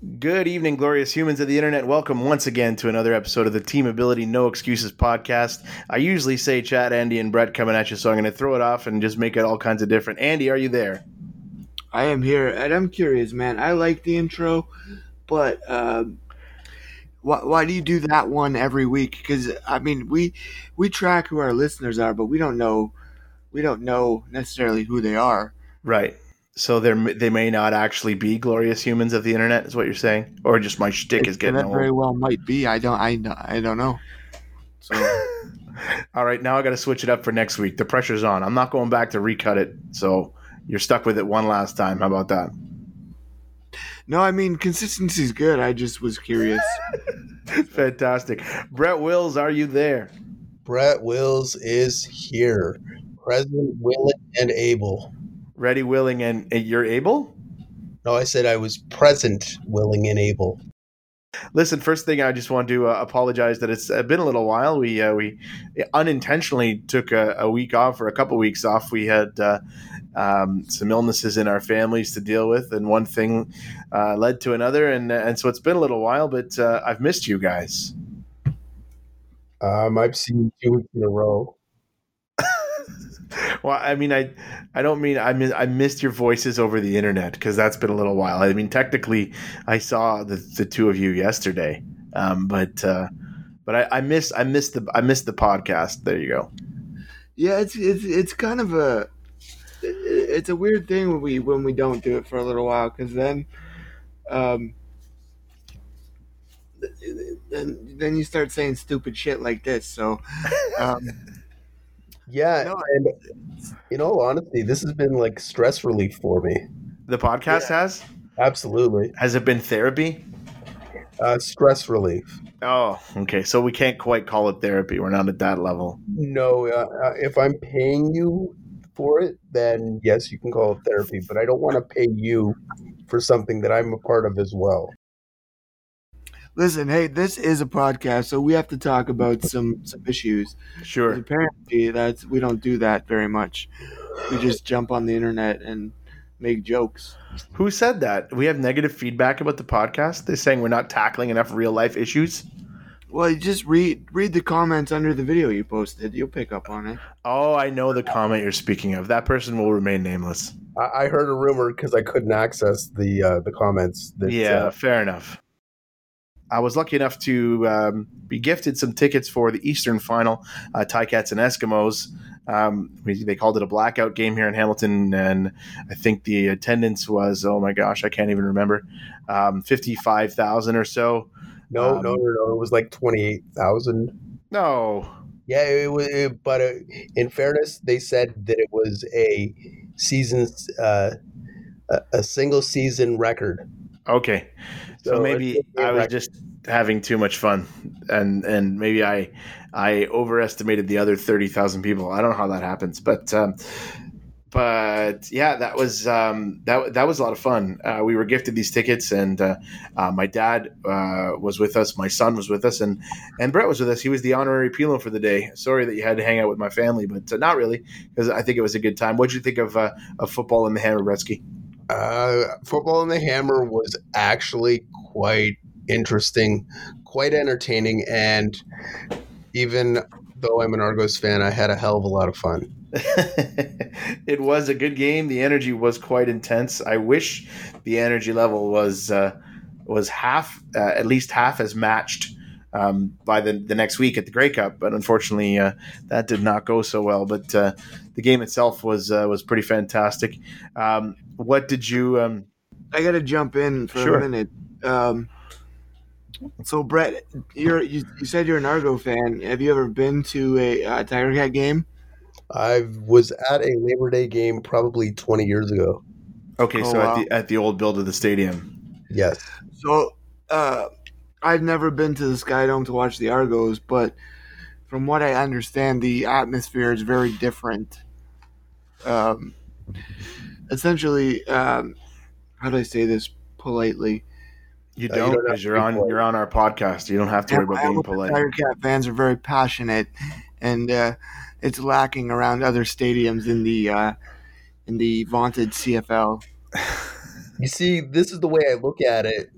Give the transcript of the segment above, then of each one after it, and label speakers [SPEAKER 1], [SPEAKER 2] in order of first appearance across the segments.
[SPEAKER 1] Good evening, glorious humans of the internet. Welcome once again to another episode of the Team Ability No Excuses podcast. I usually say Chad, Andy, and Brett coming at you, so I'm going to throw it off and just make it all kinds of different. Andy, are you there?
[SPEAKER 2] I am here, and I'm curious, man. I like the intro, but um, why, why do you do that one every week? Because I mean, we we track who our listeners are, but we don't know we don't know necessarily who they are.
[SPEAKER 1] Right. So they they may not actually be glorious humans of the internet, is what you're saying, or just my shtick is getting
[SPEAKER 2] that
[SPEAKER 1] old.
[SPEAKER 2] very well might be. I don't. I I don't know. So.
[SPEAKER 1] All right, now I got to switch it up for next week. The pressure's on. I'm not going back to recut it, so you're stuck with it one last time. How about that?
[SPEAKER 2] No, I mean consistency is good. I just was curious.
[SPEAKER 1] Fantastic, Brett Wills, are you there?
[SPEAKER 3] Brett Wills is here, present, willing, and able
[SPEAKER 1] ready, willing, and, you're able?
[SPEAKER 3] No, I said I was present, willing, and able.
[SPEAKER 1] Listen, first thing I just want to uh, apologize that it's uh, been a little while. We uh, we unintentionally took a, a, week off or a couple weeks off. We had uh, um, some illnesses in our families to deal with, and one thing uh, led to another, and and so it's been a little while. But uh, I've missed you guys.
[SPEAKER 3] Um, I've seen you two weeks in a row.
[SPEAKER 1] Well, I mean, I, I don't mean I I missed your voices over the internet because that's been a little while. I mean, technically, I saw the, the two of you yesterday, um, but uh, but I, I miss I missed the I missed the podcast. There you go.
[SPEAKER 2] Yeah, it's it's it's kind of a it's a weird thing when we when we don't do it for a little while because then, um, then then you start saying stupid shit like this. So, um,
[SPEAKER 3] yeah, no, and in all honesty, this has been like stress relief for me.
[SPEAKER 1] The podcast yeah. has
[SPEAKER 3] absolutely.
[SPEAKER 1] Has it been therapy?
[SPEAKER 3] Uh, stress relief.
[SPEAKER 1] Oh, okay. So we can't quite call it therapy. We're not at that level.
[SPEAKER 3] No, uh, uh if I'm paying you for it, then yes, you can call it therapy. But I don't want to pay you for something that I'm a part of as well
[SPEAKER 2] listen, hey, this is a podcast, so we have to talk about some some issues.
[SPEAKER 1] Sure.
[SPEAKER 2] Apparently, that's we don't do that very much. We just jump on the internet and make jokes.
[SPEAKER 1] Who said that? We have negative feedback about the podcast. They're saying we're not tackling enough real life issues.
[SPEAKER 2] Well, you just read read the comments under the video you posted. You'll pick up on it.
[SPEAKER 1] Oh, I know the comment you're speaking of. That person will remain nameless.
[SPEAKER 3] I, I heard a rumor because I couldn't access the uh, the comments.
[SPEAKER 1] That, yeah, uh, fair enough. I was lucky enough to um, be gifted some tickets for the Eastern Final, uh, Ticats and Eskimos. Um, we, they called it a blackout game here in Hamilton, and I think the attendance was oh my gosh, I can't even remember, um, fifty five thousand or so.
[SPEAKER 3] No, um, no, no, no, it was like twenty eight thousand.
[SPEAKER 1] No.
[SPEAKER 3] Yeah, it was, it, but uh, in fairness, they said that it was a season, uh, a, a single season record.
[SPEAKER 1] Okay, so, so maybe I was just having too much fun, and and maybe I I overestimated the other thirty thousand people. I don't know how that happens, but. Um, but yeah, that was um, that that was a lot of fun. Uh, we were gifted these tickets, and uh, uh, my dad uh, was with us, my son was with us, and and Brett was with us. He was the honorary Pilo for the day. Sorry that you had to hang out with my family, but uh, not really, because I think it was a good time. What did you think of uh, of football in the Hammer, Bretsky?
[SPEAKER 3] Uh, football in the Hammer was actually quite interesting, quite entertaining, and even though I'm an Argos fan, I had a hell of a lot of fun.
[SPEAKER 1] it was a good game. The energy was quite intense. I wish the energy level was uh, was half, uh, at least half as matched um, by the, the next week at the Grey Cup, but unfortunately uh, that did not go so well. But uh, the game itself was uh, was pretty fantastic. Um, what did you? Um,
[SPEAKER 2] I got to jump in for sure. a minute. Um, so Brett, you're you, you, said you're an Argo fan. Have you ever been to a, a Tiger Cat game?
[SPEAKER 3] I was at a Labor Day game probably 20 years ago.
[SPEAKER 1] Okay, oh, so wow. at the at the old build of the stadium.
[SPEAKER 3] Yes.
[SPEAKER 2] So uh, I've never been to the Sky Dome to watch the Argos, but from what I understand, the atmosphere is very different. Um, essentially, um, how do I say this politely?
[SPEAKER 1] You don't because uh, you are on you're on our podcast. You don't have to worry about being polite.
[SPEAKER 2] Tiger Cat fans are very passionate, and uh, it's lacking around other stadiums in the uh, in the vaunted CFL.
[SPEAKER 3] You see, this is the way I look at it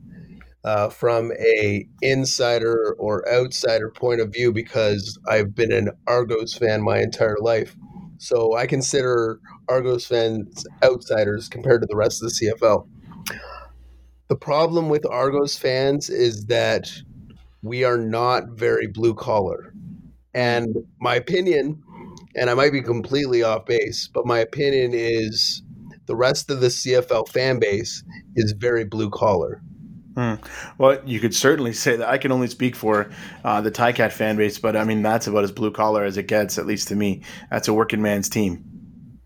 [SPEAKER 3] uh, from a insider or outsider point of view because I've been an Argos fan my entire life. So I consider Argos fans outsiders compared to the rest of the CFL. The problem with Argos fans is that we are not very blue collar. And my opinion, and I might be completely off base, but my opinion is the rest of the CFL fan base is very blue collar.
[SPEAKER 1] Hmm. Well, you could certainly say that. I can only speak for uh, the Ticat fan base, but I mean that's about as blue collar as it gets, at least to me. That's a working man's team,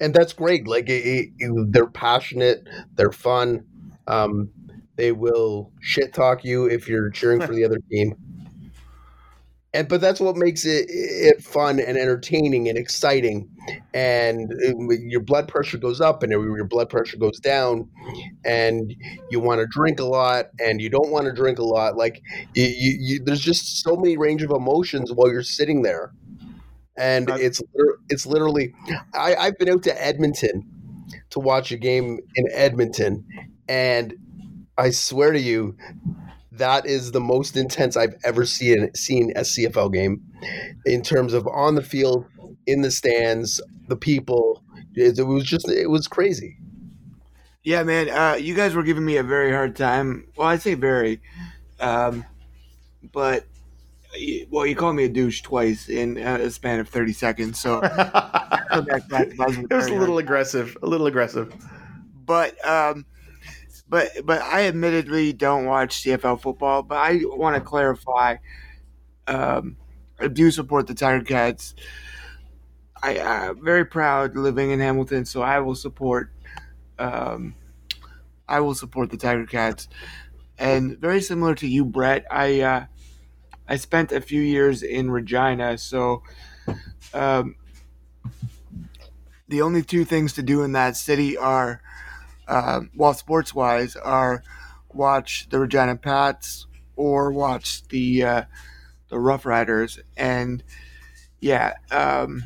[SPEAKER 3] and that's great. Like it, it, they're passionate, they're fun. Um, they will shit talk you if you're cheering for the other team and but that's what makes it it fun and entertaining and exciting and uh, your blood pressure goes up and your blood pressure goes down and you want to drink a lot and you don't want to drink a lot like you, you, you, there's just so many range of emotions while you're sitting there. And it's it's literally I, i've been out to edmonton to watch a game in edmonton and i swear to you that is the most intense I've ever seen seen a CFL game in terms of on the field, in the stands, the people. It, it was just it was crazy.
[SPEAKER 2] Yeah, man. Uh, you guys were giving me a very hard time. Well, I say very, um, but well, you called me a douche twice in a span of thirty seconds. So
[SPEAKER 1] it was a little aggressive. A little aggressive.
[SPEAKER 2] But um, but but I admittedly don't watch CFL football. But I want to clarify. Um, I do support the Tiger Cats. I am very proud living in Hamilton, so I will support. Um, I will support the Tiger Cats, and very similar to you, Brett. I uh, I spent a few years in Regina, so um, the only two things to do in that city are uh, well, sports wise, are watch the Regina Pats or watch the uh, the Rough Riders, and yeah, um,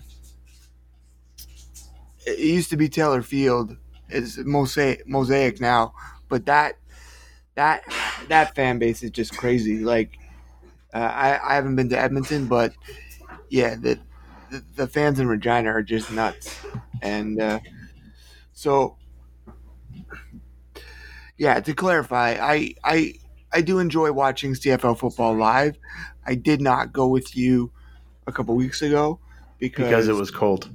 [SPEAKER 2] it used to be Taylor Field. It's mosaic, mosaic now, but that that that fan base is just crazy. Like, uh, I I haven't been to Edmonton, but yeah, the the, the fans in Regina are just nuts, and uh, so yeah, to clarify, I I I do enjoy watching CFL football live. I did not go with you a couple weeks ago because
[SPEAKER 1] because it was cold.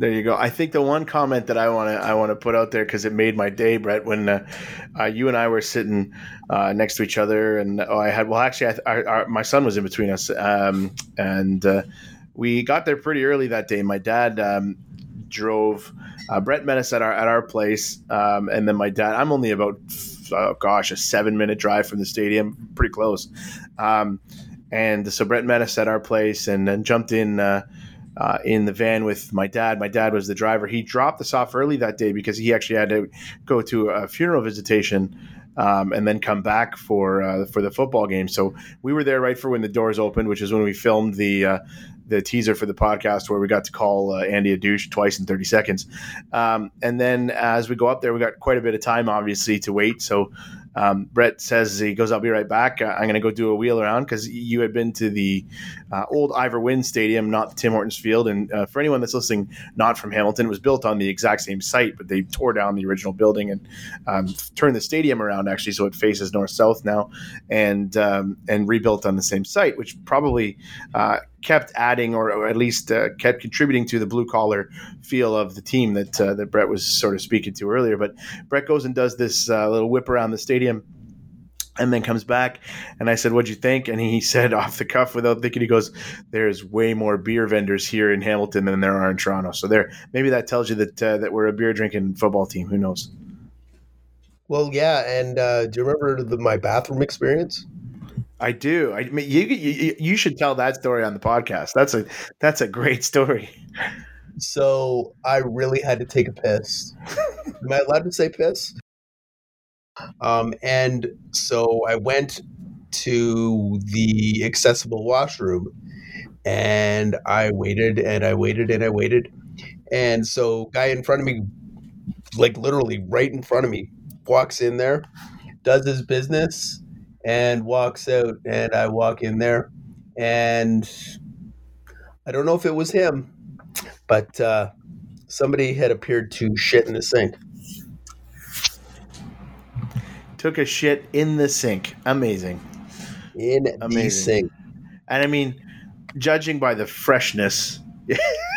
[SPEAKER 1] There you go. I think the one comment that I want to I want to put out there because it made my day, Brett, when uh, uh, you and I were sitting uh, next to each other, and oh, I had well, actually, I, my son was in between us, um, and uh, we got there pretty early that day. My dad um, drove uh, Brett met us at our at our place, um, and then my dad. I'm only about oh gosh a seven minute drive from the stadium, pretty close. Um, and so Brett met us at our place, and then jumped in. Uh, in the van with my dad. My dad was the driver. He dropped us off early that day because he actually had to go to a funeral visitation um, and then come back for uh, for the football game. So we were there right for when the doors opened, which is when we filmed the uh, the teaser for the podcast where we got to call uh, Andy a douche twice in 30 seconds. Um, and then as we go up there, we got quite a bit of time, obviously, to wait. So um, Brett says he goes, "I'll be right back. Uh, I'm going to go do a wheel around because you had been to the uh, old Ivor Wynne Stadium, not Tim Hortons Field. And uh, for anyone that's listening, not from Hamilton, it was built on the exact same site, but they tore down the original building and um, turned the stadium around actually, so it faces north south now, and um, and rebuilt on the same site, which probably uh, kept adding or, at least uh, kept contributing to the blue collar feel of the team that uh, that Brett was sort of speaking to earlier. But Brett goes and does this uh, little whip around the stadium. And then comes back, and I said, "What'd you think?" And he said, off the cuff, without thinking, he goes, "There's way more beer vendors here in Hamilton than there are in Toronto." So there, maybe that tells you that uh, that we're a beer drinking football team. Who knows?
[SPEAKER 3] Well, yeah. And uh, do you remember the, my bathroom experience?
[SPEAKER 1] I do. I mean, you, you you should tell that story on the podcast. That's a that's a great story.
[SPEAKER 3] So I really had to take a piss. Am I allowed to say piss? Um, and so I went to the accessible washroom, and I waited and I waited and I waited, and so guy in front of me, like literally right in front of me, walks in there does his business, and walks out. And I walk in there, and I don't know if it was him, but uh, somebody had appeared to shit in the sink.
[SPEAKER 1] Took a shit in the sink. Amazing.
[SPEAKER 3] In Amazing. the sink.
[SPEAKER 1] And I mean, judging by the freshness,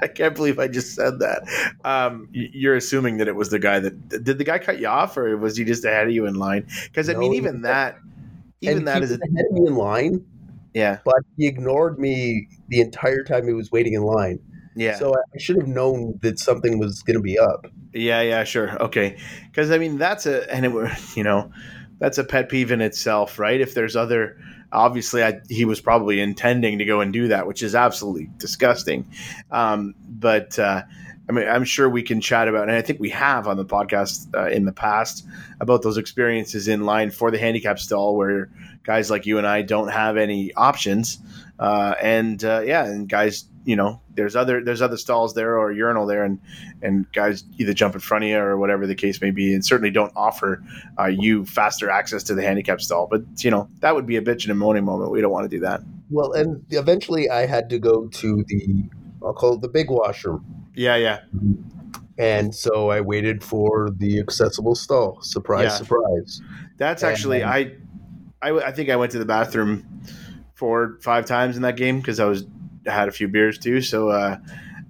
[SPEAKER 1] I can't believe I just said that. Um, you're assuming that it was the guy that did the guy cut you off, or was he just ahead of you in line? Because I no, mean, even that, even that is
[SPEAKER 3] ahead of me in line.
[SPEAKER 1] Yeah,
[SPEAKER 3] but he ignored me the entire time he was waiting in line.
[SPEAKER 1] Yeah.
[SPEAKER 3] So I should have known that something was going to be up.
[SPEAKER 1] Yeah, yeah, sure. Okay. Because I mean, that's a, and it, you know, that's a pet peeve in itself, right? If there's other, obviously, I, he was probably intending to go and do that, which is absolutely disgusting. Um, but, uh, I mean, I'm sure we can chat about, and I think we have on the podcast uh, in the past about those experiences in line for the handicap stall where guys like you and I don't have any options. Uh, and uh, yeah, and guys you know there's other there's other stalls there or urinal there and and guys either jump in front of you or whatever the case may be and certainly don't offer uh, you faster access to the handicap stall. But you know that would be a bitch and a moaning moment. We don't want to do that.
[SPEAKER 3] Well and eventually i had to go to the i'll call it the big washroom
[SPEAKER 1] yeah yeah
[SPEAKER 3] and so i waited for the accessible stall surprise yeah. surprise
[SPEAKER 1] that's actually and, I, I i think i went to the bathroom four five times in that game because i was I had a few beers too. So, uh,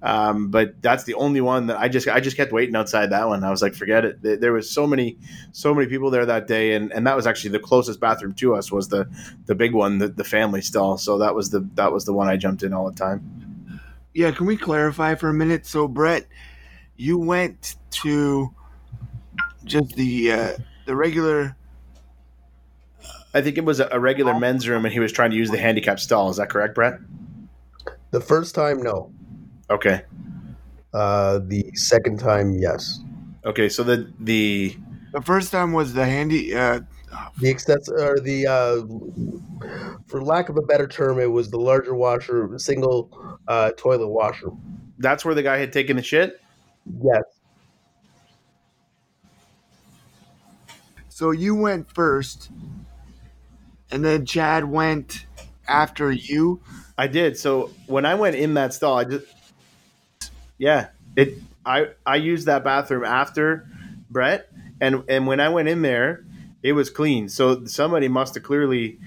[SPEAKER 1] um, but that's the only one that I just I just kept waiting outside that one. I was like, forget it. There was so many so many people there that day, and, and that was actually the closest bathroom to us was the the big one, the, the family stall. So that was the that was the one I jumped in all the time.
[SPEAKER 2] Yeah, can we clarify for a minute? So Brett, you went to just the uh, the regular.
[SPEAKER 1] I think it was a regular men's room, and he was trying to use the handicap stall. Is that correct, Brett?
[SPEAKER 3] The first time, no.
[SPEAKER 1] Okay.
[SPEAKER 3] Uh, the second time, yes.
[SPEAKER 1] Okay, so the the
[SPEAKER 2] the first time was the handy. Uh,
[SPEAKER 3] the extens or the uh, for lack of a better term, it was the larger washer, single uh, toilet washer.
[SPEAKER 1] That's where the guy had taken the shit.
[SPEAKER 3] Yes.
[SPEAKER 2] So you went first, and then Chad went after you.
[SPEAKER 1] I did. So when I went in that stall, I just yeah, it I I used that bathroom after Brett, and and when I went in there, it was clean. So somebody must have clearly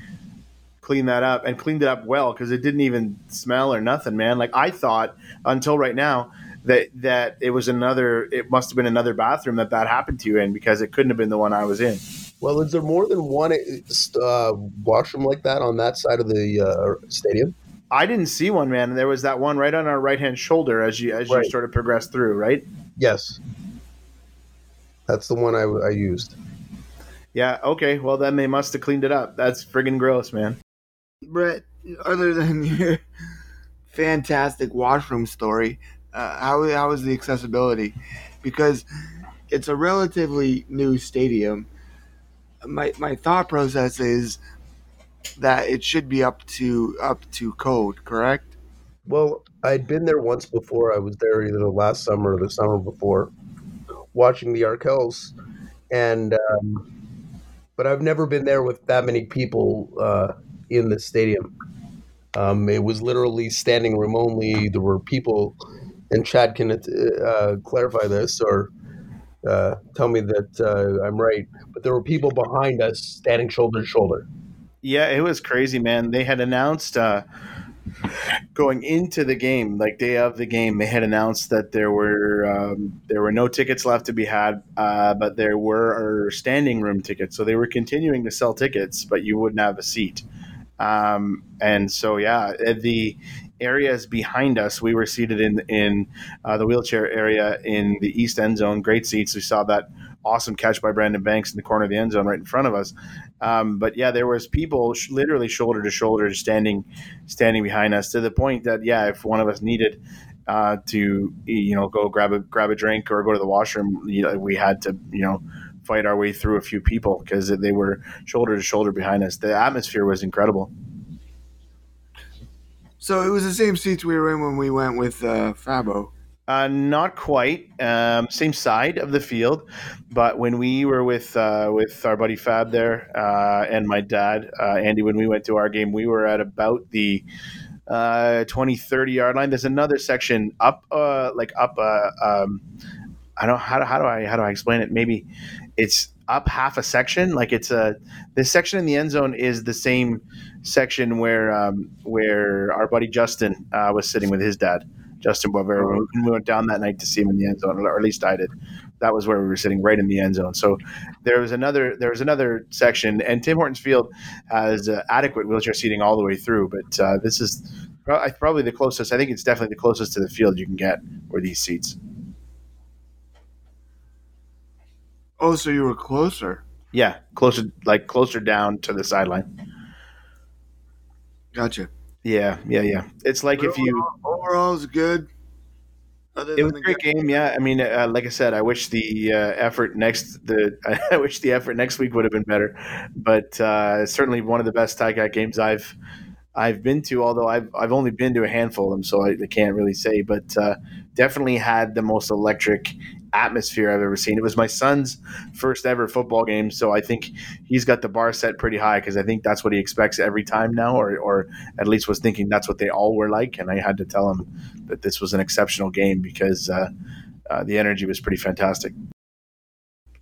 [SPEAKER 1] cleaned that up and cleaned it up well because it didn't even smell or nothing, man. Like I thought until right now that that it was another. It must have been another bathroom that that happened to you in because it couldn't have been the one I was in.
[SPEAKER 3] Well, is there more than one uh, washroom like that on that side of the uh, stadium?
[SPEAKER 1] I didn't see one, man. There was that one right on our right hand shoulder as you as right. you sort of progressed through, right?
[SPEAKER 3] Yes, that's the one I, I used.
[SPEAKER 1] Yeah. Okay. Well, then they must have cleaned it up. That's friggin' gross, man.
[SPEAKER 2] Brett, other than your fantastic washroom story, uh, how how is the accessibility? Because it's a relatively new stadium. My my thought process is that it should be up to up to code, correct?
[SPEAKER 3] Well, I'd been there once before. I was there either the last summer or the summer before, watching the Arkells, and um, but I've never been there with that many people uh, in the stadium. Um, it was literally standing room only. There were people, and Chad can uh, clarify this or uh, tell me that uh, I'm right. But there were people behind us standing shoulder to shoulder.
[SPEAKER 1] Yeah, it was crazy, man. They had announced uh, going into the game, like day of the game, they had announced that there were um, there were no tickets left to be had, uh, but there were standing room tickets. So they were continuing to sell tickets, but you wouldn't have a seat. Um, and so, yeah, the areas behind us, we were seated in in uh, the wheelchair area in the east end zone. Great seats. We saw that awesome catch by Brandon Banks in the corner of the end zone right in front of us. Um, but yeah, there was people sh- literally shoulder to shoulder standing standing behind us to the point that yeah, if one of us needed uh, to you know go grab a grab a drink or go to the washroom, you know, we had to you know fight our way through a few people because they were shoulder to shoulder behind us. The atmosphere was incredible.
[SPEAKER 2] So it was the same seats we were in when we went with uh, Fabo.
[SPEAKER 1] Uh, not quite. Um, same side of the field, but when we were with uh, with our buddy Fab there uh, and my dad uh, Andy, when we went to our game, we were at about the uh, 20, 30 yard line. There's another section up, uh, like up. Uh, um, I don't how do, how do I how do I explain it? Maybe it's up half a section. Like it's a this section in the end zone is the same section where um, where our buddy Justin uh, was sitting with his dad. Justin Boisvert. When we went down that night to see him in the end zone, or at least I did. That was where we were sitting, right in the end zone. So there was another there was another section, and Tim Hortons Field has uh, adequate wheelchair seating all the way through. But uh, this is probably the closest. I think it's definitely the closest to the field you can get were these seats.
[SPEAKER 2] Oh, so you were closer?
[SPEAKER 1] Yeah, closer, like closer down to the sideline.
[SPEAKER 2] Gotcha.
[SPEAKER 1] Yeah, yeah, yeah. It's like if you
[SPEAKER 2] overall is good.
[SPEAKER 1] it was a great game. Yeah, I mean, uh, like I said, I wish the uh, effort next the I wish the effort next week would have been better, but uh, certainly one of the best Ticat games I've I've been to. Although I've I've only been to a handful of them, so I, I can't really say. But uh, definitely had the most electric atmosphere I've ever seen. It was my son's first ever football game, so I think he's got the bar set pretty high because I think that's what he expects every time now, or, or at least was thinking that's what they all were like. And I had to tell him that this was an exceptional game because uh, uh, the energy was pretty fantastic.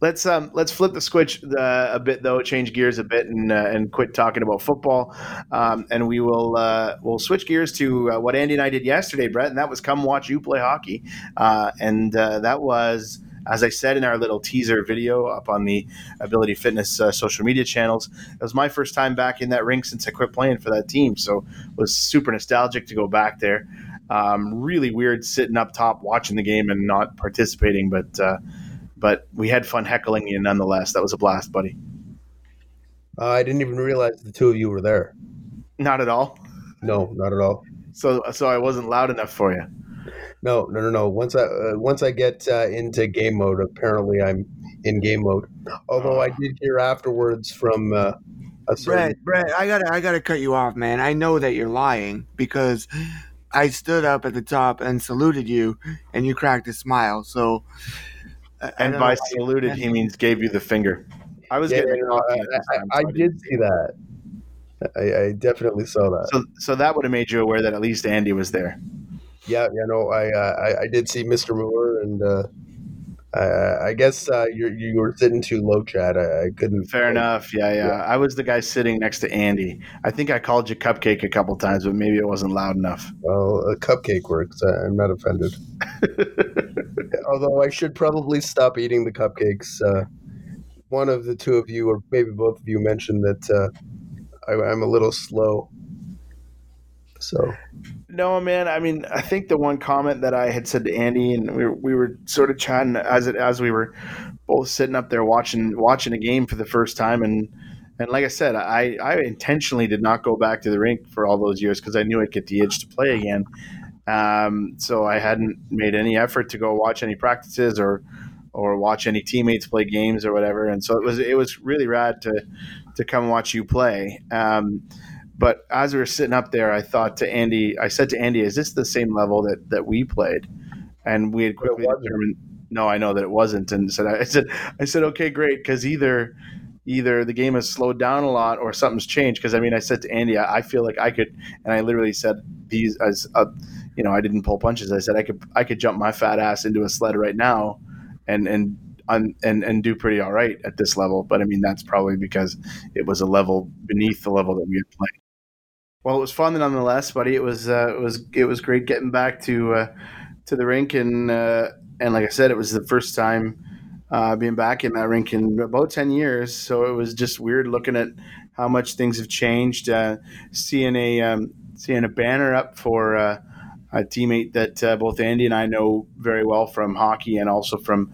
[SPEAKER 1] Let's um, let's flip the switch uh, a bit though, change gears a bit, and uh, and quit talking about football, um, and we will uh, we'll switch gears to uh, what Andy and I did yesterday, Brett, and that was come watch you play hockey, uh, and uh, that was. As I said in our little teaser video up on the Ability Fitness social media channels, it was my first time back in that rink since I quit playing for that team. So it was super nostalgic to go back there. Um, really weird sitting up top watching the game and not participating, but but we had fun heckling you nonetheless. That was a blast, buddy.
[SPEAKER 3] Uh, I didn't even realize the two of you were there.
[SPEAKER 1] Not at all.
[SPEAKER 3] No, not at all.
[SPEAKER 1] So, so I wasn't loud enough for you.
[SPEAKER 3] No, no, no, no. Once I uh, once I get uh, into game mode, apparently I'm in game mode. Although I did hear afterwards from uh,
[SPEAKER 2] a certain- Brett, Brett, I gotta, I gotta cut you off, man. I know that you're lying because I stood up at the top and saluted you, and you cracked a smile. So
[SPEAKER 1] and by saluted, he means gave you the finger. I was yeah, getting.
[SPEAKER 3] I, I, I did see that. I, I, definitely saw that.
[SPEAKER 1] So, so that would have made you aware that at least Andy was there.
[SPEAKER 3] Yeah, you know, I uh, I, I, did see Mr. Moore, and uh, I, I guess uh, you you were sitting too low, Chad. I, couldn't.
[SPEAKER 1] Fair enough. Yeah, yeah, yeah, I was the guy sitting next to Andy. I think I called you cupcake a couple times, but maybe it wasn't loud enough.
[SPEAKER 3] Well, a cupcake works. I'm not offended. Although I should probably stop eating the cupcakes. Uh, one of the two of you, or maybe both of you, mentioned that uh, I, I'm a little slow. So
[SPEAKER 1] no, man. I mean, I think the one comment that I had said to Andy, and we were, we were sort of chatting as it as we were both sitting up there watching watching a game for the first time, and and like I said, I I intentionally did not go back to the rink for all those years because I knew I'd get the itch to play again. Um, so I hadn't made any effort to go watch any practices or or watch any teammates play games or whatever. And so it was it was really rad to to come watch you play. Um, but as we were sitting up there, I thought to Andy, I said to Andy, "Is this the same level that that we played?" And we had quickly determined, no, I know that it wasn't. And said, I said, I said, okay, great, because either either the game has slowed down a lot or something's changed. Because I mean, I said to Andy, I, I, feel like I could, and I literally said these as a, uh, you know, I didn't pull punches. I said I could I could jump my fat ass into a sled right now, and and and and do pretty all right at this level. But I mean, that's probably because it was a level beneath the level that we had played. Well, it was fun nonetheless, buddy. It was uh, it was it was great getting back to uh, to the rink and uh, and like I said, it was the first time uh, being back in that rink in about ten years. So it was just weird looking at how much things have changed. Uh, seeing a um, seeing a banner up for uh, a teammate that both Andy and I know very well from hockey and also from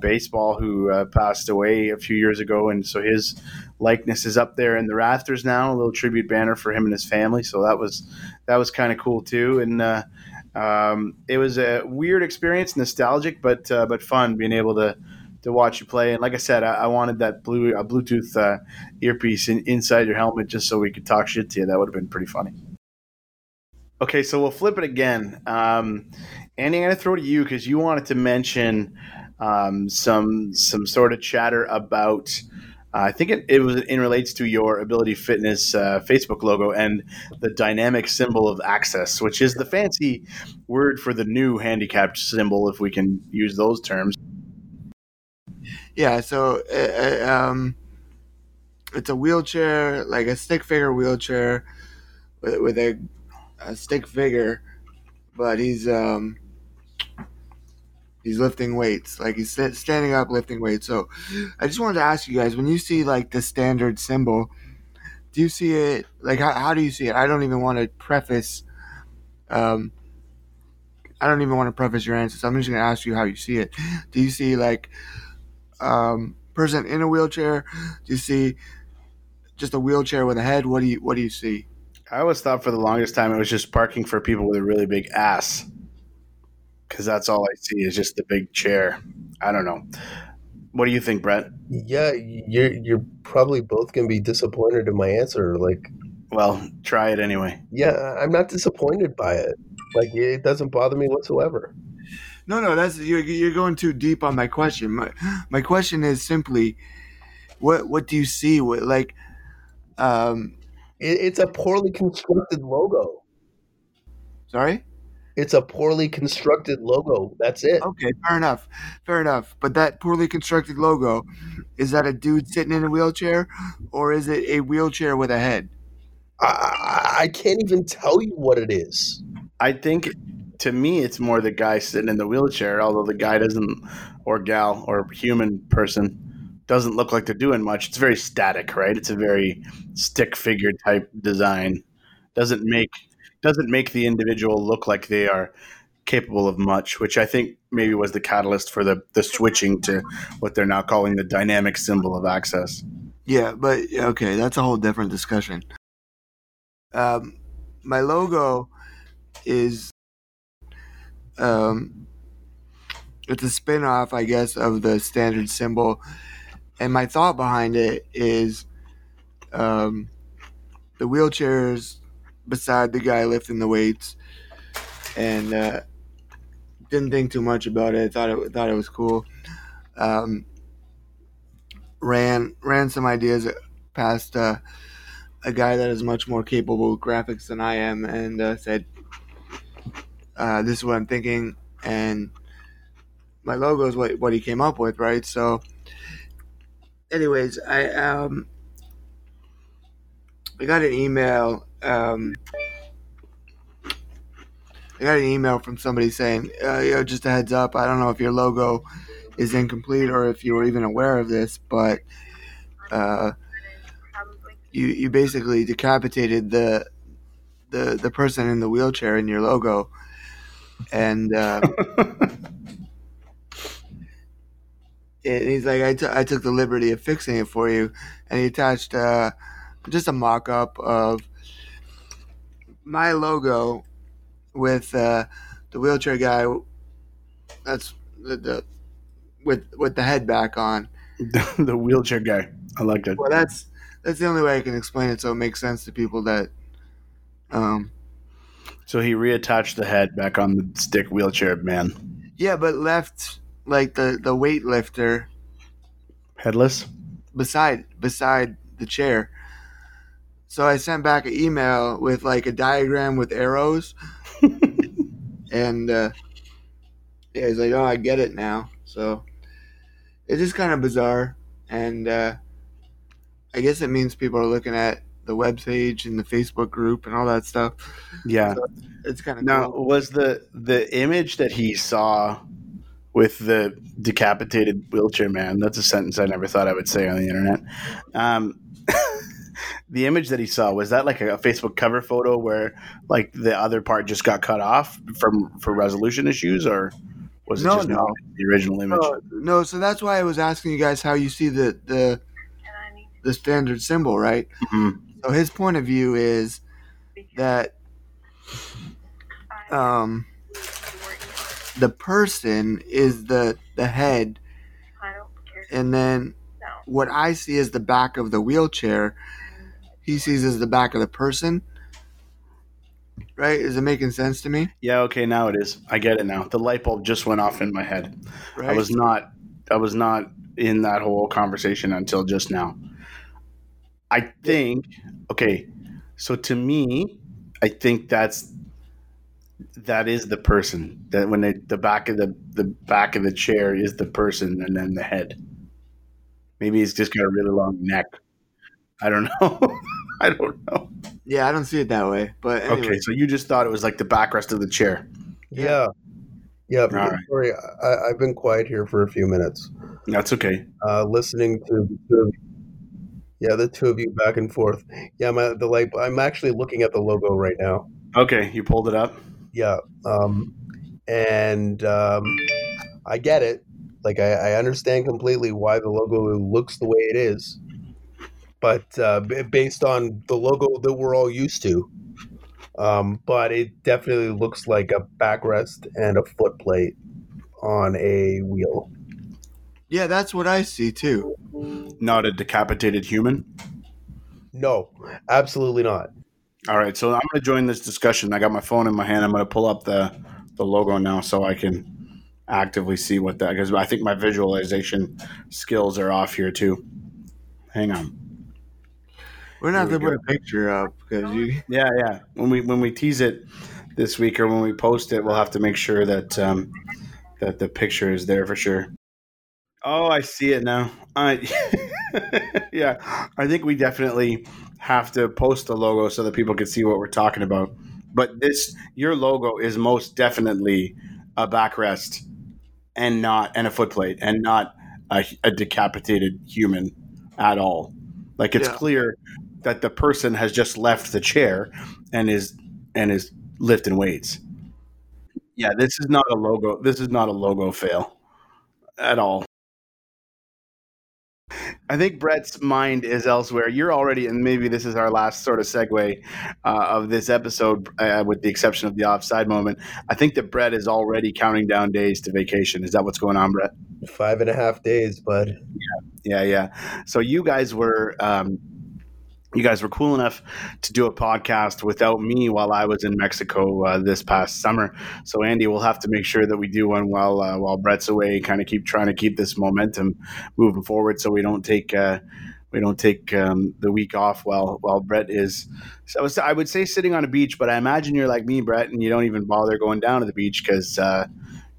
[SPEAKER 1] baseball, who passed away a few years ago, and so his likeness is up there in the rafters now. A little tribute banner for him and his family. So that was that was kind of cool too, and. Uh, um, it was a weird experience, nostalgic, but uh, but fun being able to to watch you play. And like I said, I, I wanted that blue a Bluetooth uh, earpiece in, inside your helmet just so we could talk shit to you. That would have been pretty funny. Okay, so we'll flip it again. Um, Andy, I'm to throw it to you because you wanted to mention um, some some sort of chatter about. I think it, it was relates to your Ability Fitness uh, Facebook logo and the dynamic symbol of access, which is the fancy word for the new handicapped symbol, if we can use those terms.
[SPEAKER 2] Yeah, so uh, uh um, it's a wheelchair, like a stick figure wheelchair, with, with a, a stick figure, but he's um, he's lifting weights, like he's standing up lifting weights. So, I just wanted to ask you guys, when you see like the standard symbol, do you see it like how, how do you see it? I don't even want to preface. Um, I don't even want to preface your answers. I'm just going to ask you how you see it. Do you see like um, person in a wheelchair? Do you see just a wheelchair with a head? What do you What do you see?
[SPEAKER 1] I always thought for the longest time it was just parking for people with a really big ass, because that's all I see is just the big chair. I don't know. What do you think, Brett?
[SPEAKER 3] Yeah, you're you're probably both gonna be disappointed in my answer. Like,
[SPEAKER 1] well, try it anyway.
[SPEAKER 3] Yeah, I'm not disappointed by it. Like, it doesn't bother me whatsoever.
[SPEAKER 2] No, no, that's you're you're going too deep on my question. My my question is simply, what what do you see? What like um,
[SPEAKER 3] it, it's a poorly constructed logo.
[SPEAKER 2] Sorry?
[SPEAKER 3] It's a poorly constructed logo. That's it.
[SPEAKER 2] Okay, fair enough. Fair enough. But that poorly constructed logo, is that a dude sitting in a wheelchair or is it a wheelchair with a head?
[SPEAKER 3] I, I can't even tell you what it is.
[SPEAKER 1] I think to me, it's more the guy sitting in the wheelchair, although the guy doesn't, or gal, or human person doesn't look like they're doing much. It's very static, right? It's a very stick figure type design. Doesn't make doesn't make the individual look like they are capable of much, which I think maybe was the catalyst for the the switching to what they're now calling the dynamic symbol of access.
[SPEAKER 2] Yeah, but okay, that's a whole different discussion. Um, my logo is um, it's a spin-off, I guess, of the standard symbol and my thought behind it is um, the wheelchairs beside the guy lifting the weights. And uh, didn't think too much about it. Thought it thought it was cool. Um, ran ran some ideas past uh, a guy that is much more capable with graphics than I am and uh, said uh, this is what I'm thinking. And my logo is what, what he came up with right? So anyways, I um I got an email. Um, I got an email from somebody saying, uh, "Yo, just a heads up. I don't know if your logo is incomplete or if you were even aware of this, but uh, you you basically decapitated the the the person in the wheelchair in your logo, and." Uh, and he's like, I, t- I took the liberty of fixing it for you. And he attached uh, just a mock up of my logo with uh, the wheelchair guy. That's the, the with with the head back on.
[SPEAKER 1] the wheelchair guy. I like it.
[SPEAKER 2] Well, that's that's the only way I can explain it, so it makes sense to people that. Um.
[SPEAKER 1] So he reattached the head back on the stick wheelchair man.
[SPEAKER 2] Yeah, but left like the the weightlifter
[SPEAKER 1] headless
[SPEAKER 2] beside beside the chair. So I sent back an email with like a diagram with arrows, and uh, yeah, he's like, "Oh, I get it now." So it's just kind of bizarre, and uh, I guess it means people are looking at the web page and the Facebook group and all that stuff.
[SPEAKER 1] Yeah,
[SPEAKER 2] so it's kind of
[SPEAKER 1] now
[SPEAKER 2] cool.
[SPEAKER 1] was the the image that he saw with the decapitated wheelchair man. That's a sentence I never thought I would say on the internet. Um, the image that he saw was that like a, Facebook cover photo where like the other part just got cut off from for resolution issues, or was it
[SPEAKER 2] no,
[SPEAKER 1] just
[SPEAKER 2] no.
[SPEAKER 1] the original image?
[SPEAKER 2] No, no, so that's why I was asking you guys how you see the the the standard symbol, right?
[SPEAKER 1] Mm-hmm.
[SPEAKER 2] So his point of view is that um the person is the the head and then what i see is the back of the wheelchair he sees as the back of the person Right? Is it making sense to me?
[SPEAKER 1] Yeah, okay, now it is. I get it now. The light bulb just went off in my head.
[SPEAKER 2] Right.
[SPEAKER 1] I was not I was not in that whole conversation until just now. I think okay, so to me, I think that's that is the person that when they the back of the the back of the chair is the person and then the head. Maybe he's just got a really long neck. I don't know. I don't know.
[SPEAKER 2] Yeah, I don't see it that way. But anyway.
[SPEAKER 1] Okay, so you just thought it was like the backrest of the chair.
[SPEAKER 3] Yeah. Yeah.
[SPEAKER 1] right.
[SPEAKER 3] Sorry, I, I've been quiet here for a few minutes,
[SPEAKER 1] That's okay.
[SPEAKER 3] uh, listening to the two of yeah, the two of you back and forth. Yeah, my the light. I'm actually looking at the logo right now.
[SPEAKER 1] Okay, you pulled it up.
[SPEAKER 3] Yeah, um, and um, I get it. Like I, I understand completely why the logo looks the way it is, but uh, based on the logo that we're all used to, um, but it definitely looks like a backrest and a foot plate on a wheel.
[SPEAKER 2] yeah, that's what I see too.
[SPEAKER 1] Not a decapitated human.
[SPEAKER 3] No, absolutely not.
[SPEAKER 1] All right, so I'm going to join this discussion. I got my phone in my hand. I'm going to pull up the the logo now so I can actively see what that because I think my visualization skills are off here too. Hang on.
[SPEAKER 2] We're not
[SPEAKER 1] Here
[SPEAKER 2] to put a picture up because you.
[SPEAKER 1] Yeah, yeah. When we when we tease it this week or when we post it, we'll have to make sure that um, that the picture is there for sure. Oh, I see it now. I yeah, I think we definitely have to post the logo so that people can see what we're talking about. But this your logo is most definitely a backrest and not and a footplate and not a, a decapitated human at all. Like it's
[SPEAKER 2] Yeah.
[SPEAKER 1] clear that the person has just left the chair and is and is lifting weights. Yeah, this is not a logo. This is not a logo fail at all. I think Brett's mind is elsewhere. You're already, and maybe this is our last sort of segue uh, of this episode, uh, with the exception of the offside moment. I think that Brett is already counting down days to vacation. Is that what's going on, Brett?
[SPEAKER 3] Five and a half days, bud.
[SPEAKER 1] Yeah, yeah. yeah. So you guys were um, you guys were cool enough to do a podcast without me while I was in Mexico uh, this past summer. So Andy, we'll have to make sure that we do one while uh, while Brett's away. Kind of keep trying to keep this momentum moving forward, so we don't take. Uh, we don't take um, the week off while while Brett is. So I, would say sitting on a beach, but I imagine you're like me, Brett, and you don't even bother going down to the beach because, uh,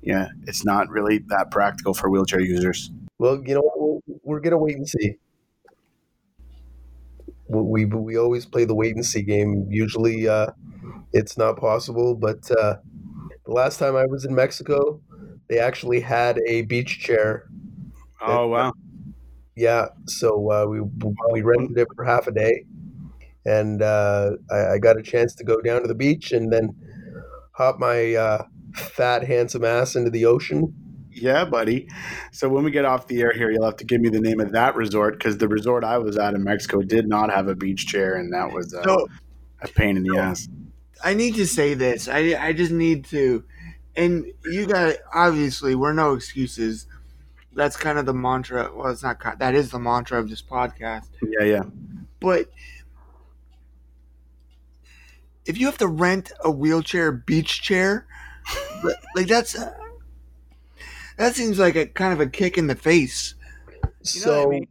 [SPEAKER 1] yeah, it's not really that practical for wheelchair users.
[SPEAKER 3] Well, you know we're gonna wait and see. We, we always play the wait and see game. Usually, uh, it's not possible. But uh, the last time I was in Mexico, they actually had a beach chair.
[SPEAKER 1] Oh wow!
[SPEAKER 3] Yeah, so uh, we we rented it for half a day, and uh, I, I got a chance to go down to the beach and then hop my uh, fat, handsome ass into the ocean.
[SPEAKER 1] Yeah, buddy. So when we get off the air here, you'll have to give me the name of that resort because the resort I was at in Mexico did not have a beach chair, and that was uh,
[SPEAKER 2] So
[SPEAKER 1] a pain in the ass.
[SPEAKER 2] I need to say this. I I just need to, and you got obviously we're no excuses. That's kind of the mantra. Well, it's not. That is the mantra of this podcast.
[SPEAKER 1] Yeah, yeah.
[SPEAKER 2] But if you have to rent a wheelchair beach chair, like that's that seems like a kind of a kick in the face. You know
[SPEAKER 3] So
[SPEAKER 2] what I mean?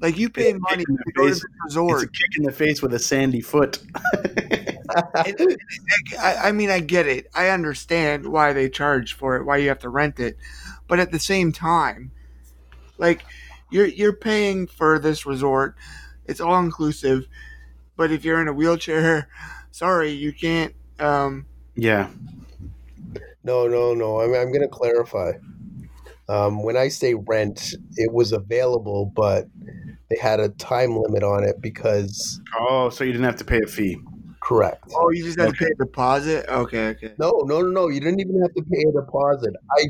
[SPEAKER 2] Like you pay money
[SPEAKER 1] in
[SPEAKER 2] to
[SPEAKER 1] the
[SPEAKER 2] go to
[SPEAKER 1] face.
[SPEAKER 2] this
[SPEAKER 1] It's a kick in the face with a sandy foot.
[SPEAKER 2] I, I mean, I get it. I understand why they charge for it, why you have to rent it, but at the same time, like you're you're paying for this resort. It's all inclusive, but if you're in a wheelchair, sorry, you can't. Um,
[SPEAKER 1] yeah.
[SPEAKER 3] No, no, no. I'm, I'm going to clarify. Um, when I say rent, it was available, but they had a time limit on it because,
[SPEAKER 1] Oh, so you didn't have to pay a fee.
[SPEAKER 3] correct.
[SPEAKER 2] oh, you just have to pay a deposit. Okay, okay.
[SPEAKER 3] No, no, no, no. You didn't even have to pay a deposit. I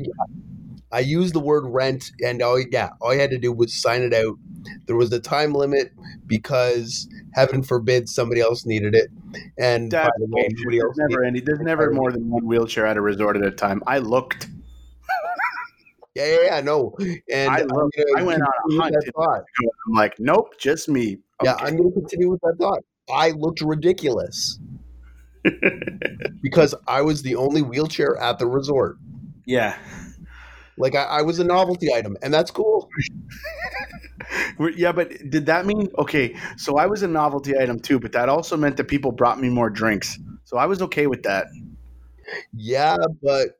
[SPEAKER 3] I used the word rent, and all yeah, all you had to do was sign it out. There was a time limit because heaven forbid somebody else needed it, and by the way, nobody
[SPEAKER 1] There's
[SPEAKER 3] else
[SPEAKER 1] never any. There's never more than one wheelchair at a resort at a time. I looked.
[SPEAKER 3] Yeah, yeah, yeah, no. And
[SPEAKER 1] I
[SPEAKER 3] I'm
[SPEAKER 1] looked.
[SPEAKER 3] gonna
[SPEAKER 1] I went on a hunt
[SPEAKER 3] that thought.
[SPEAKER 1] I'm like, nope, just me.
[SPEAKER 3] Yeah, I'm going to continue with that thought. I looked ridiculous. because I was the only wheelchair at the resort.
[SPEAKER 1] Yeah.
[SPEAKER 3] Like I, I was a novelty item, and that's cool.
[SPEAKER 1] yeah, but did that mean okay? So I was a novelty item too, but that also meant that people brought me more drinks. So I was okay with that.
[SPEAKER 3] Yeah, but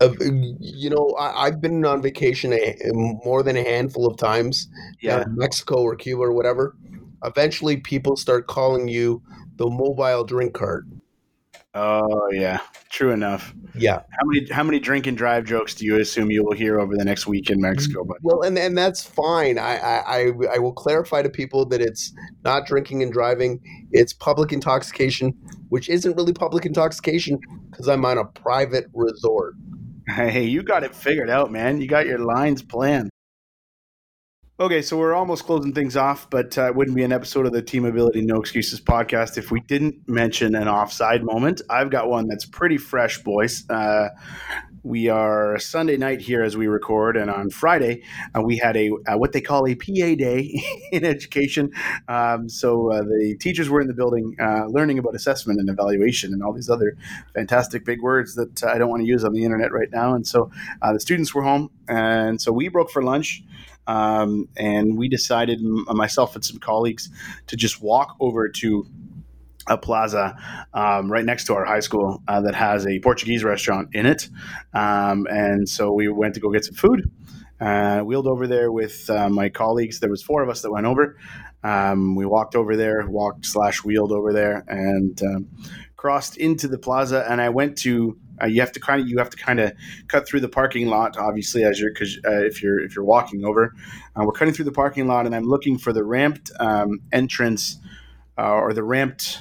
[SPEAKER 3] uh, you know, I, have been on vacation a, more than a handful of times.
[SPEAKER 1] Yeah,
[SPEAKER 3] Mexico or Cuba or whatever. Eventually, people start calling you the mobile drink cart.
[SPEAKER 1] Oh yeah, true enough.
[SPEAKER 3] Yeah.
[SPEAKER 1] How many how many drink and drive jokes do you assume you will hear over the next week in Mexico? Buddy?
[SPEAKER 3] Well, and and that's fine. I, I I will clarify to people that it's not drinking and driving; it's public intoxication, which isn't really public intoxication because I'm on a private resort.
[SPEAKER 1] Hey, you got it figured out, man. You got your lines planned. Okay, so we're almost closing things off, but uh, it wouldn't be an episode of the Team Ability No Excuses podcast if we didn't mention an offside moment. I've got one that's pretty fresh, boys. Uh, we are Sunday night here as we record, and on Friday uh, we had a uh, what they call a PA day in education. Um, so uh, the teachers were in the building uh, learning about assessment and evaluation and all these other fantastic big words that I don't want to use on the internet right now. And so the students were home, and so we broke for lunch. Um, and we decided, myself and some colleagues, to just walk over to a plaza um, right next to our high school uh, that has a Portuguese restaurant in it. Um, and so we went to go get some food. Uh, wheeled over there with uh, my colleagues. There was four of us that went over. Um, we walked over there, walked slash wheeled over there, and um, crossed into the plaza. And I went to uh, you have to kind of you have to kind of cut through the parking lot, obviously, as you're because uh, if you're if you're walking over, uh, we're cutting through the parking lot, and I'm looking for the ramped um, entrance or the ramped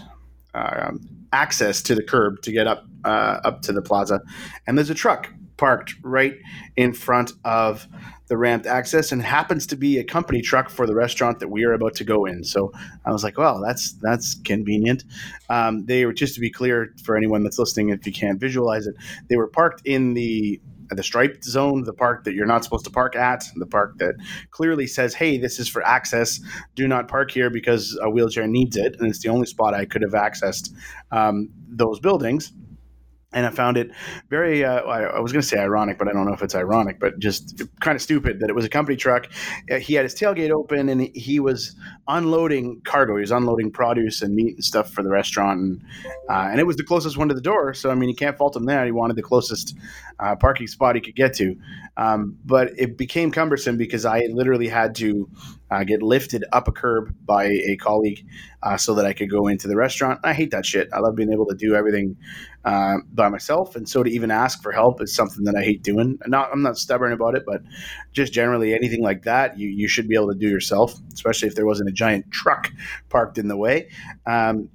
[SPEAKER 1] um, access to the curb to get up uh, up to the plaza, and there's a truck parked right in front of the ramped access and happens to be a company truck for the restaurant that we are about to go in. So I was like, well, that's that's convenient. Um, they were just to be clear for anyone that's listening, if you can't visualize it, they were parked in the the striped zone, the park that you're not supposed to park at, the park that clearly says, "Hey, this is for access. Do not park here because a wheelchair needs it." And it's the only spot I could have accessed um, those buildings and I found it very, uh, I was going to say ironic, but I don't know if it's ironic, but just kind of stupid that it was a company truck. Uh, he had his tailgate open and he was unloading cargo. He was unloading produce and meat and stuff for the restaurant. And, uh, and it was the closest one to the door. So, I mean, you can't fault him there. He wanted the closest uh, parking spot he could get to. Um, but it became cumbersome because I literally had to uh, get lifted up a curb by a colleague uh, so that I could go into the restaurant. I hate that shit. I love being able to do everything uh, by myself, and so to even ask for help is something that I hate doing. Not, I'm not stubborn about it, but just generally anything like that, you you should be able to do yourself, especially if there wasn't a giant truck parked in the way. Um,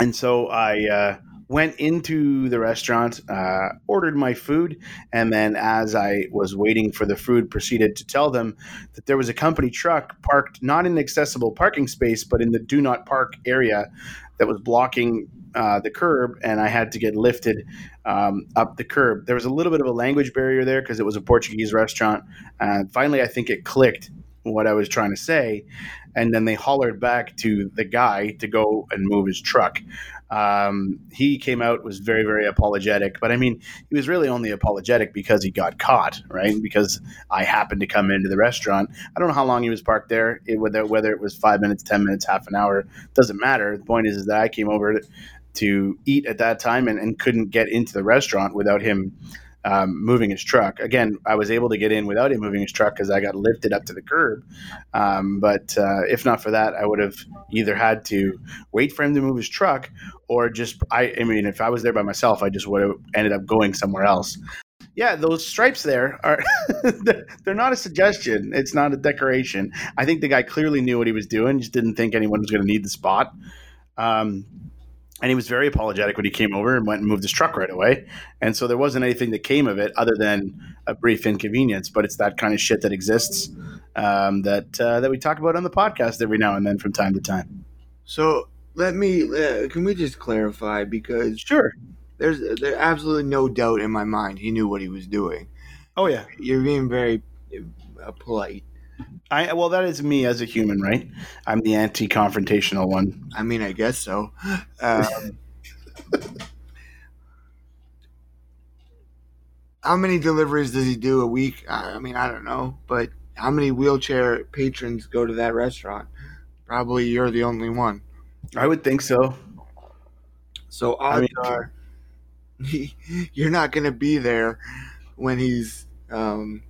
[SPEAKER 1] and so I uh, went into the restaurant, uh, ordered my food, and then as I was waiting for the food, proceeded to tell them that there was a company truck parked not in an accessible parking space, but in the do not park area that was blocking uh, the curb, and I had to get lifted um, up the curb. There was a little bit of a language barrier there because it was a Portuguese restaurant. And finally, I think it clicked what I was trying to say. And then they hollered back to the guy to go and move his truck. Um, he came out was very very apologetic, but I mean he was really only apologetic because he got caught, right? Because I happened to come into the restaurant. I don't know how long he was parked there, it, whether whether it was five minutes, ten minutes, half an hour, doesn't matter. The point is, is that I came over to, to eat at that time and, and couldn't get into the restaurant without him um, moving his truck. Again, I was able to get in without him moving his truck because I got lifted up to the curb. Um, but uh, if not for that, I would have either had to wait for him to move his truck or just, I, I mean, if I was there by myself, I just would have ended up going somewhere else. Yeah, those stripes there are, they're not a suggestion. It's not a decoration. I think the guy clearly knew what he was doing, just didn't think anyone was going to need the spot. Um, and he was very apologetic when he came over and went and moved his truck right away. And so there wasn't anything that came of it other than a brief inconvenience. But it's that kind of shit that exists um, that uh, that we talk about on the podcast every now and then from time to time.
[SPEAKER 2] So let me uh, can we just clarify because
[SPEAKER 1] sure,
[SPEAKER 2] there's there's absolutely no doubt in my mind he knew what he was doing.
[SPEAKER 1] Oh yeah,
[SPEAKER 2] you're being very uh, polite.
[SPEAKER 1] I well, that is me as a human, right? I'm the anti-confrontational one.
[SPEAKER 2] I mean, I guess so. Um, how many deliveries does he do a week? I mean, I don't know, but how many wheelchair patrons go to that restaurant? Probably you're the only one.
[SPEAKER 1] I would think so.
[SPEAKER 2] So odds I mean, are you're not going to be there when he's um,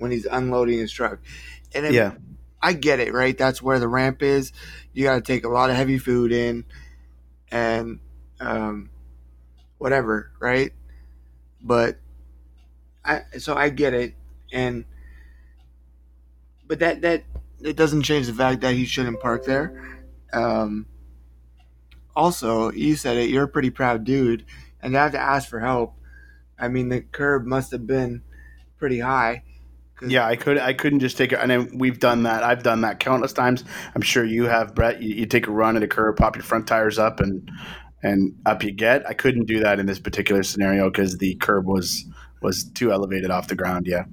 [SPEAKER 2] when he's unloading his truck. And if, yeah, I get it, right? That's where the ramp is. You got to take a lot of heavy food in, and um, whatever, right? But I so I get it, and but that that it doesn't change the fact that he shouldn't park there. Um, also, you said it. You're a pretty proud dude, and to have to ask for help. I mean, the curb must have been pretty high.
[SPEAKER 1] Yeah, I could. I couldn't just take it. And then we've done that. I've done that countless times. I'm sure you have, Brett. You, you take a run at a curb, pop your front tires up, and and up you get. I couldn't do that in this particular scenario because the curb was was too elevated off the ground. Yeah.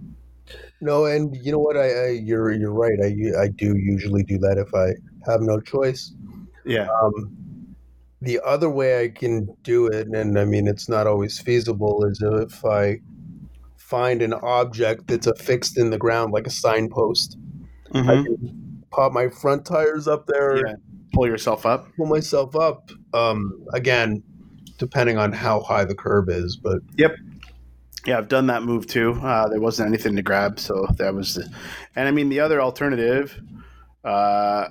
[SPEAKER 3] No, and you know what? I, I you're you're right. I I do usually do that if I have no choice.
[SPEAKER 1] Yeah.
[SPEAKER 3] Um, the other way I can do it, and I mean it's not always feasible, is if I find an object that's affixed in the ground, like a signpost. Mm-hmm. I can pop my front tires up there. Yeah.
[SPEAKER 1] Pull yourself up.
[SPEAKER 3] Pull myself up. Um, again, depending on how high the curb is, but
[SPEAKER 1] yep. Yeah, I've done that move too. Uh, there wasn't anything to grab, so that was, the, and I mean the other alternative uh,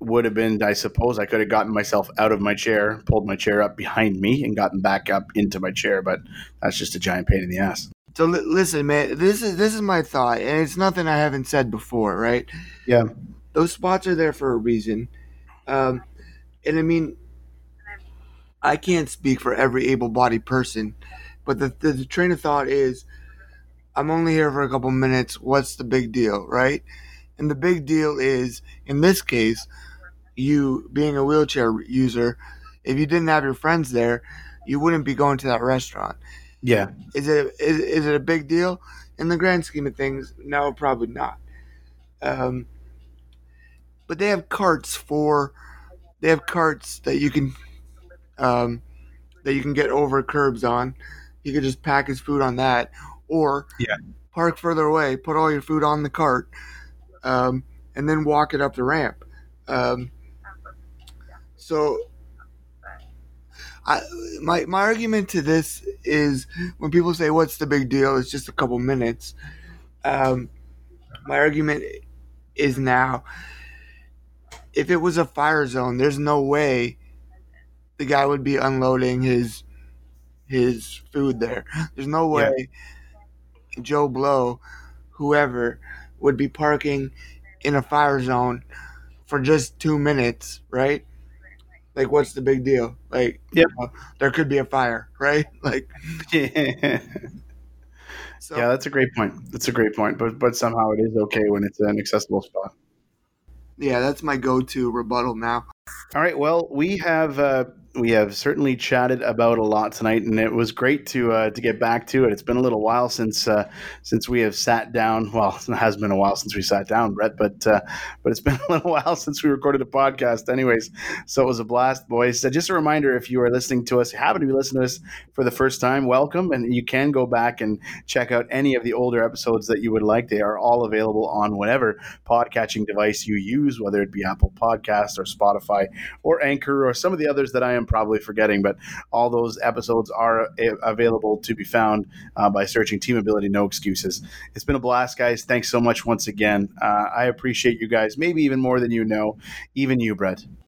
[SPEAKER 1] would have been, I suppose, I could have gotten myself out of my chair, pulled my chair up behind me, and gotten back up into my chair. But that's just a giant pain in the ass.
[SPEAKER 2] So li- listen, man, this is this is my thought, and it's nothing I haven't said before, right?
[SPEAKER 1] Yeah,
[SPEAKER 2] those spots are there for a reason, um, and I mean, I can't speak for every able-bodied person, but the, the, the train of thought is, I'm only here for a couple minutes. What's the big deal, right? And the big deal is, in this case, you being a wheelchair user, if you didn't have your friends there, you wouldn't be going to that restaurant.
[SPEAKER 1] Yeah.
[SPEAKER 2] Is it is, is it a big deal in the grand scheme of things? No, probably not. Um, but they have carts for they have carts that you can um, that you can get over curbs on. You could just pack his food on that, or
[SPEAKER 1] yeah.
[SPEAKER 2] park further away, put all your food on the cart, um, and then walk it up the ramp. Um, so, I, my my argument to this is when people say, "What's the big deal?" It's just a couple minutes. Um, my argument is now, if it was a fire zone, there's no way the guy would be unloading his his food there. There's no way yeah. Joe Blow, whoever, would be parking in a fire zone for just two minutes, right? Like, what's the big deal? Like,
[SPEAKER 1] yeah,
[SPEAKER 2] you know, there could be a fire, right? Like,
[SPEAKER 1] yeah. So, yeah, that's a great point. That's a great point. But but somehow it is okay when it's an accessible spot.
[SPEAKER 2] Yeah, that's my go-to rebuttal now.
[SPEAKER 1] All right. Well, we have uh, we have certainly chatted about a lot tonight, and it was great to uh, to get back to it. It's been a little while since uh, since we have sat down. Well, it has been a while since we sat down, Brett, but uh, but it's been a little while since we recorded a podcast, anyways. So it was a blast, boys. Uh, just a reminder: if you are listening to us, happen to be listening to us for the first time, welcome, and you can go back and check out any of the older episodes that you would like. They are all available on whatever podcatching device you use, whether it be Apple Podcasts or Spotify or Anchor or some of the others that I am probably forgetting, but all those episodes are available to be found uh, by searching Team Ability No Excuses. It's been a blast, guys. Thanks so much once again. Uh, I appreciate you guys, maybe even more than you know, even you, Brett.